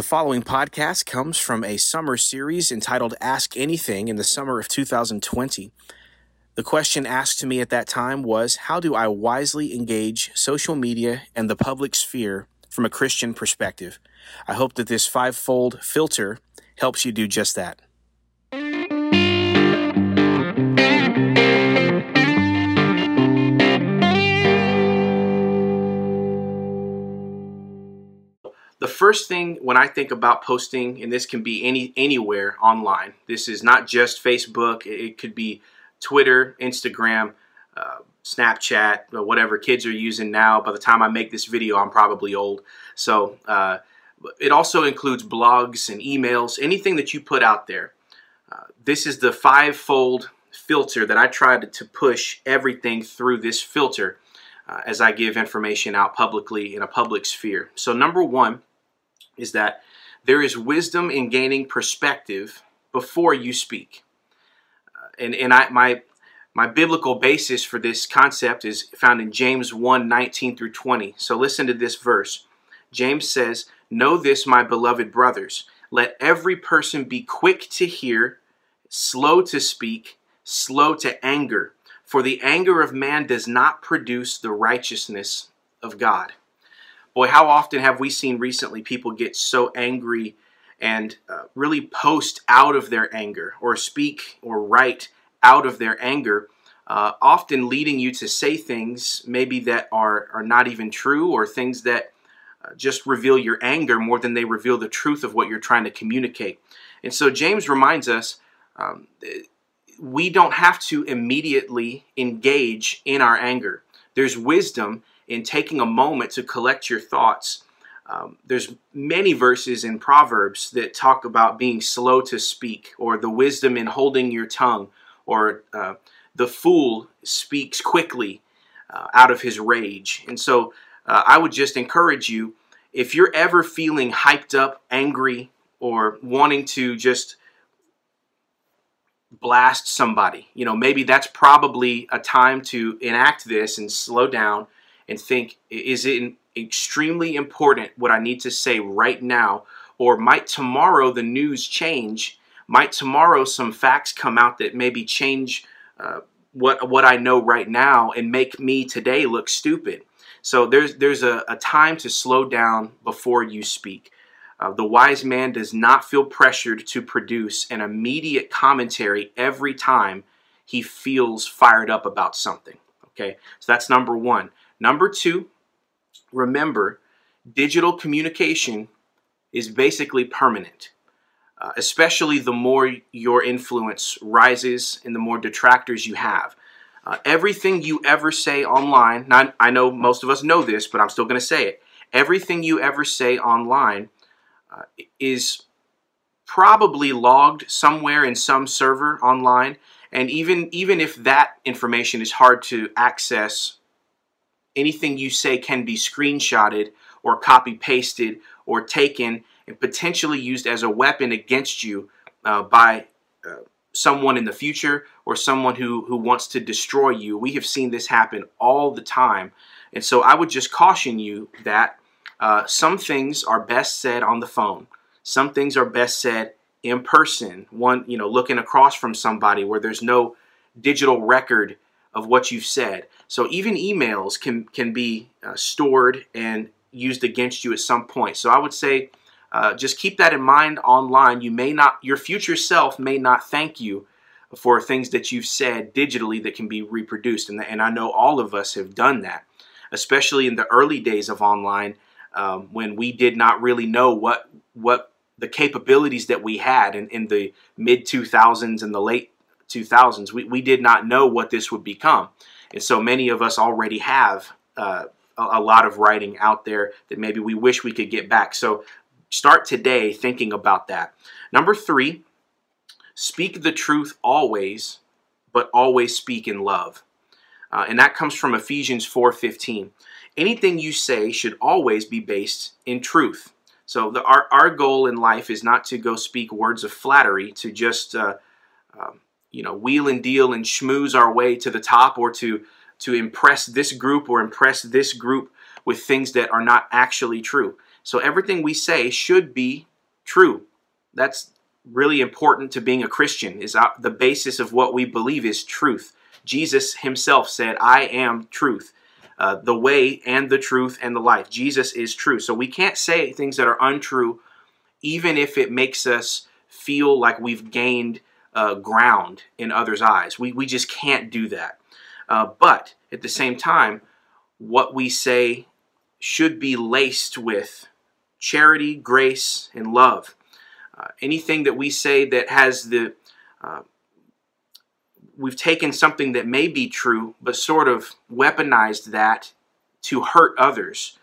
The following podcast comes from a summer series entitled Ask Anything in the summer of 2020. The question asked to me at that time was How do I wisely engage social media and the public sphere from a Christian perspective? I hope that this fivefold filter helps you do just that. First thing when I think about posting, and this can be any anywhere online. This is not just Facebook. It could be Twitter, Instagram, uh, Snapchat, whatever kids are using now. By the time I make this video, I'm probably old. So uh, it also includes blogs and emails, anything that you put out there. Uh, this is the five-fold filter that I try to, to push everything through this filter uh, as I give information out publicly in a public sphere. So number one is that there is wisdom in gaining perspective before you speak. Uh, and and I, my my biblical basis for this concept is found in James 1 19 through 20. So listen to this verse. James says, Know this, my beloved brothers. Let every person be quick to hear, slow to speak, slow to anger. For the anger of man does not produce the righteousness of God. Boy, how often have we seen recently people get so angry and uh, really post out of their anger or speak or write out of their anger, uh, often leading you to say things maybe that are, are not even true or things that uh, just reveal your anger more than they reveal the truth of what you're trying to communicate. And so James reminds us um, we don't have to immediately engage in our anger. There's wisdom in taking a moment to collect your thoughts. Um, there's many verses in Proverbs that talk about being slow to speak, or the wisdom in holding your tongue, or uh, the fool speaks quickly uh, out of his rage. And so uh, I would just encourage you if you're ever feeling hyped up, angry, or wanting to just blast somebody, you know, maybe that's probably a time to enact this and slow down and think, is it extremely important what I need to say right now? Or might tomorrow the news change? Might tomorrow some facts come out that maybe change uh, what what I know right now and make me today look stupid? So there's there's a, a time to slow down before you speak. Uh, the wise man does not feel pressured to produce an immediate commentary every time he feels fired up about something. Okay, so that's number one. Number two, remember, digital communication is basically permanent, uh, especially the more your influence rises and the more detractors you have. Uh, everything you ever say online, not, I know most of us know this, but I'm still going to say it. Everything you ever say online uh, is probably logged somewhere in some server online. And even, even if that information is hard to access anything you say can be screenshotted or copy pasted or taken and potentially used as a weapon against you uh, by uh, someone in the future or someone who, who wants to destroy you. We have seen this happen all the time. And so I would just caution you that uh, some things are best said on the phone. Some things are best said in person. One, you know, looking across from somebody where there's no digital record of what you've said. So even emails can can be uh, stored and used against you at some point. So I would say uh, just keep that in mind online. You may not, your future self may not thank you for things that you've said digitally that can be reproduced. And, and I know all of us have done that, especially in the early days of online um, when we did not really know what what the capabilities that we had in, in the mid 2000s and the late 2000s. We, we did not know what this would become. And so many of us already have uh, a, a lot of writing out there that maybe we wish we could get back. So start today thinking about that. Number three, speak the truth always, but always speak in love. Uh, and that comes from Ephesians 4:15. Anything you say should always be based in truth. So the, our, our goal in life is not to go speak words of flattery, to just uh, um, you know, wheel and deal and schmooze our way to the top or to to impress this group or impress this group with things that are not actually true. So everything we say should be true. That's really important to being a Christian is the basis of what we believe is truth. Jesus himself said, I am truth, uh, the way and the truth and the life. Jesus is true. So we can't say things that are untrue, even if it makes us feel like we've gained uh, ground in others' eyes. We, we just can't do that. Uh, but at the same time, what we say should be laced with charity, grace, and love. Uh, anything that we say that has the uh, we've taken something that may be true, but sort of weaponized that to hurt others,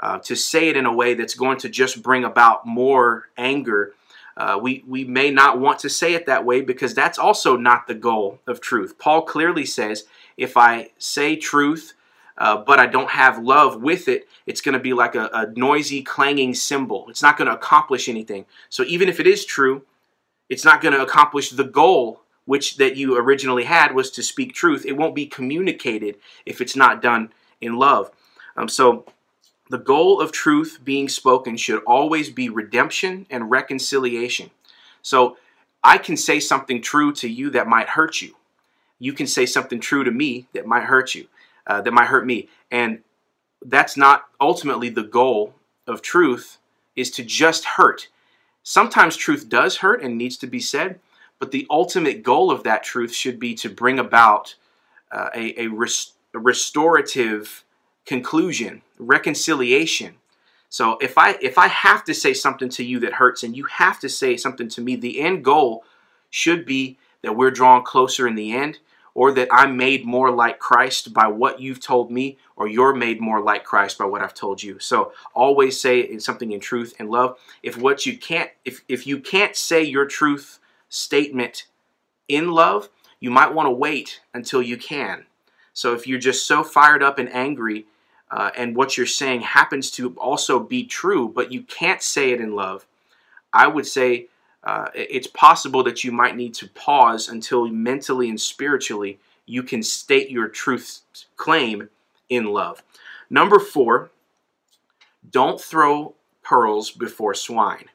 uh, to say it in a way that's going to just bring about more anger. Uh, we, we may not want to say it that way because that's also not the goal of truth. Paul clearly says if I say truth, uh, but I don't have love with it, it's going to be like a, a noisy, clanging cymbal. It's not going to accomplish anything. So even if it is true, it's not going to accomplish the goal which that you originally had was to speak truth. It won't be communicated if it's not done in love. Um, so the goal of truth being spoken should always be redemption and reconciliation. So I can say something true to you that might hurt you. You can say something true to me that might hurt you, uh, that might hurt me. And that's not ultimately the goal of truth is to just hurt. Sometimes truth does hurt and needs to be said, but the ultimate goal of that truth should be to bring about uh, a, a, rest, a restorative conclusion, reconciliation. So if I if I have to say something to you that hurts and you have to say something to me, the end goal should be that we're drawn closer in the end or that I'm made more like Christ by what you've told me, or you're made more like Christ by what I've told you. So always say something in truth and love. If what you can't, if if you can't say your truth statement in love, you might want to wait until you can. So if you're just so fired up and angry, uh, and what you're saying happens to also be true, but you can't say it in love, I would say uh, it's possible that you might need to pause until mentally and spiritually you can state your truth claim in love. Number four, don't throw pearls before swine.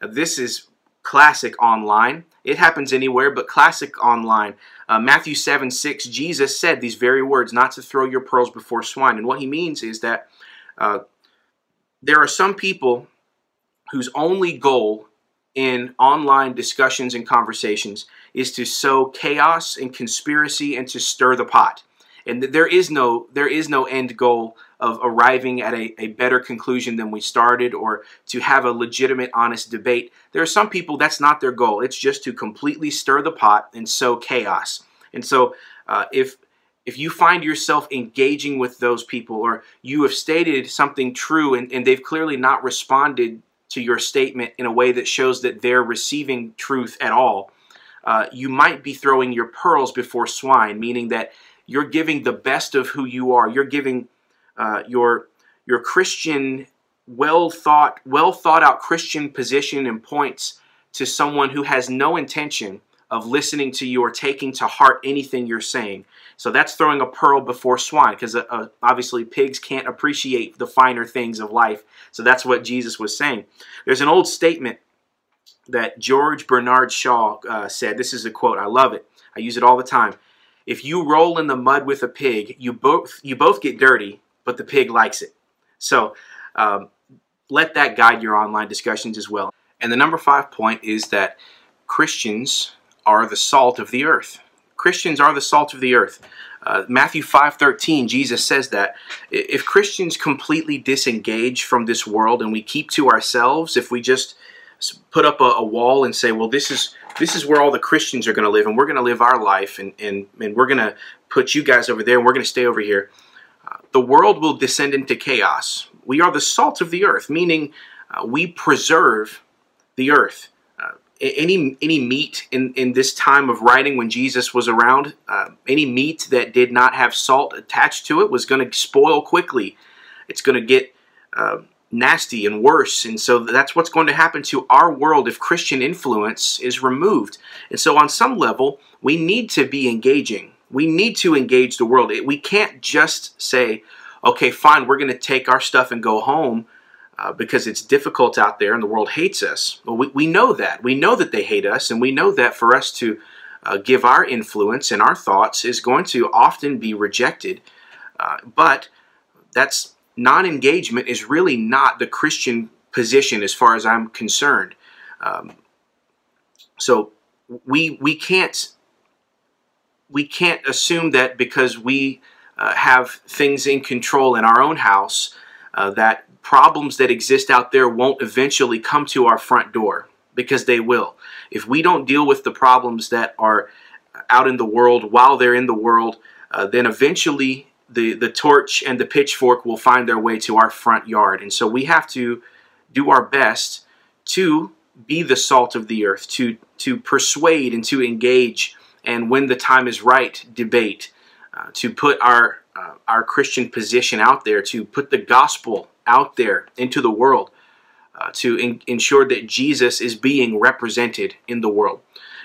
Now, this is classic online. It happens anywhere, but classic online. Uh, Matthew 7 6, Jesus said these very words, not to throw your pearls before swine. And what he means is that uh, there are some people whose only goal in online discussions and conversations is to sow chaos and conspiracy and to stir the pot. And there is no there is no end goal of arriving at a, a better conclusion than we started or to have a legitimate, honest debate. There are some people that's not their goal. It's just to completely stir the pot and sow chaos. And so uh, if if you find yourself engaging with those people or you have stated something true and, and they've clearly not responded to your statement in a way that shows that they're receiving truth at all, uh, you might be throwing your pearls before swine, meaning that you're giving the best of who you are. You're giving uh, your your Christian, well thought, well thought out Christian position and points to someone who has no intention of listening to you or taking to heart anything you're saying. So that's throwing a pearl before swine because uh, uh, obviously pigs can't appreciate the finer things of life. So that's what Jesus was saying. There's an old statement that George Bernard Shaw uh, said. This is a quote. I love it. I use it all the time. If you roll in the mud with a pig, you both you both get dirty, but the pig likes it. So um, let that guide your online discussions as well. And the number five point is that Christians are the salt of the earth. Christians are the salt of the earth. Uh, Matthew 5:13, Jesus says that if Christians completely disengage from this world and we keep to ourselves, if we just put up a, a wall and say, "Well, this is this is where all the Christians are going to live, and we're going to live our life, and and and we're going to put you guys over there, and we're going to stay over here," uh, the world will descend into chaos. We are the salt of the earth, meaning uh, we preserve the earth any any meat in in this time of writing when Jesus was around, uh, any meat that did not have salt attached to it was going to spoil quickly. It's going to get uh, nasty and worse, and so that's what's going to happen to our world if Christian influence is removed. And so, on some level, we need to be engaging. We need to engage the world. We can't just say, "Okay, fine, we're going to take our stuff and go home." uh, because it's difficult out there and the world hates us. Well, we, we know that. We know that they hate us, and we know that for us to uh, give our influence and our thoughts is going to often be rejected. Uh, but that's non engagement is really not the Christian position as far as I'm concerned. Um, so we we can't we can't assume that because we uh, have things in control in our own house uh, that problems that exist out there won't eventually come to our front door because they will. If we don't deal with the problems that are out in the world while they're in the world, uh, then eventually the, the torch and the pitchfork will find their way to our front yard. And so we have to do our best to be the salt of the earth, to, to persuade and to engage, and when the time is right, debate, uh, to put our, uh, our Christian position out there, to put the gospel out there into the world, uh, to in- ensure that Jesus is being represented in the world.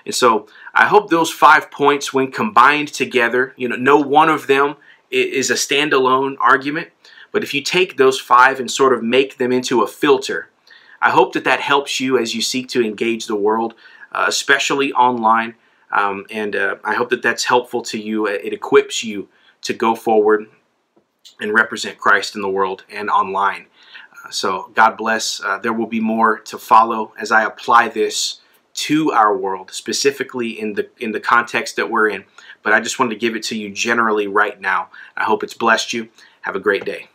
And so I hope those five points, when combined together, you know, no one of them is a standalone argument, but if you take those five and sort of make them into a filter, I hope that that helps you as you seek to engage the world, uh, especially online. Um, and uh, I hope that that's helpful to you. It equips you to go forward and represent Christ in the world and online. Uh, so God bless. Uh, there will be more to follow as I apply this to our world, specifically in the in the context that we're in. But I just wanted to give it to you generally right now. I hope it's blessed you. Have a great day.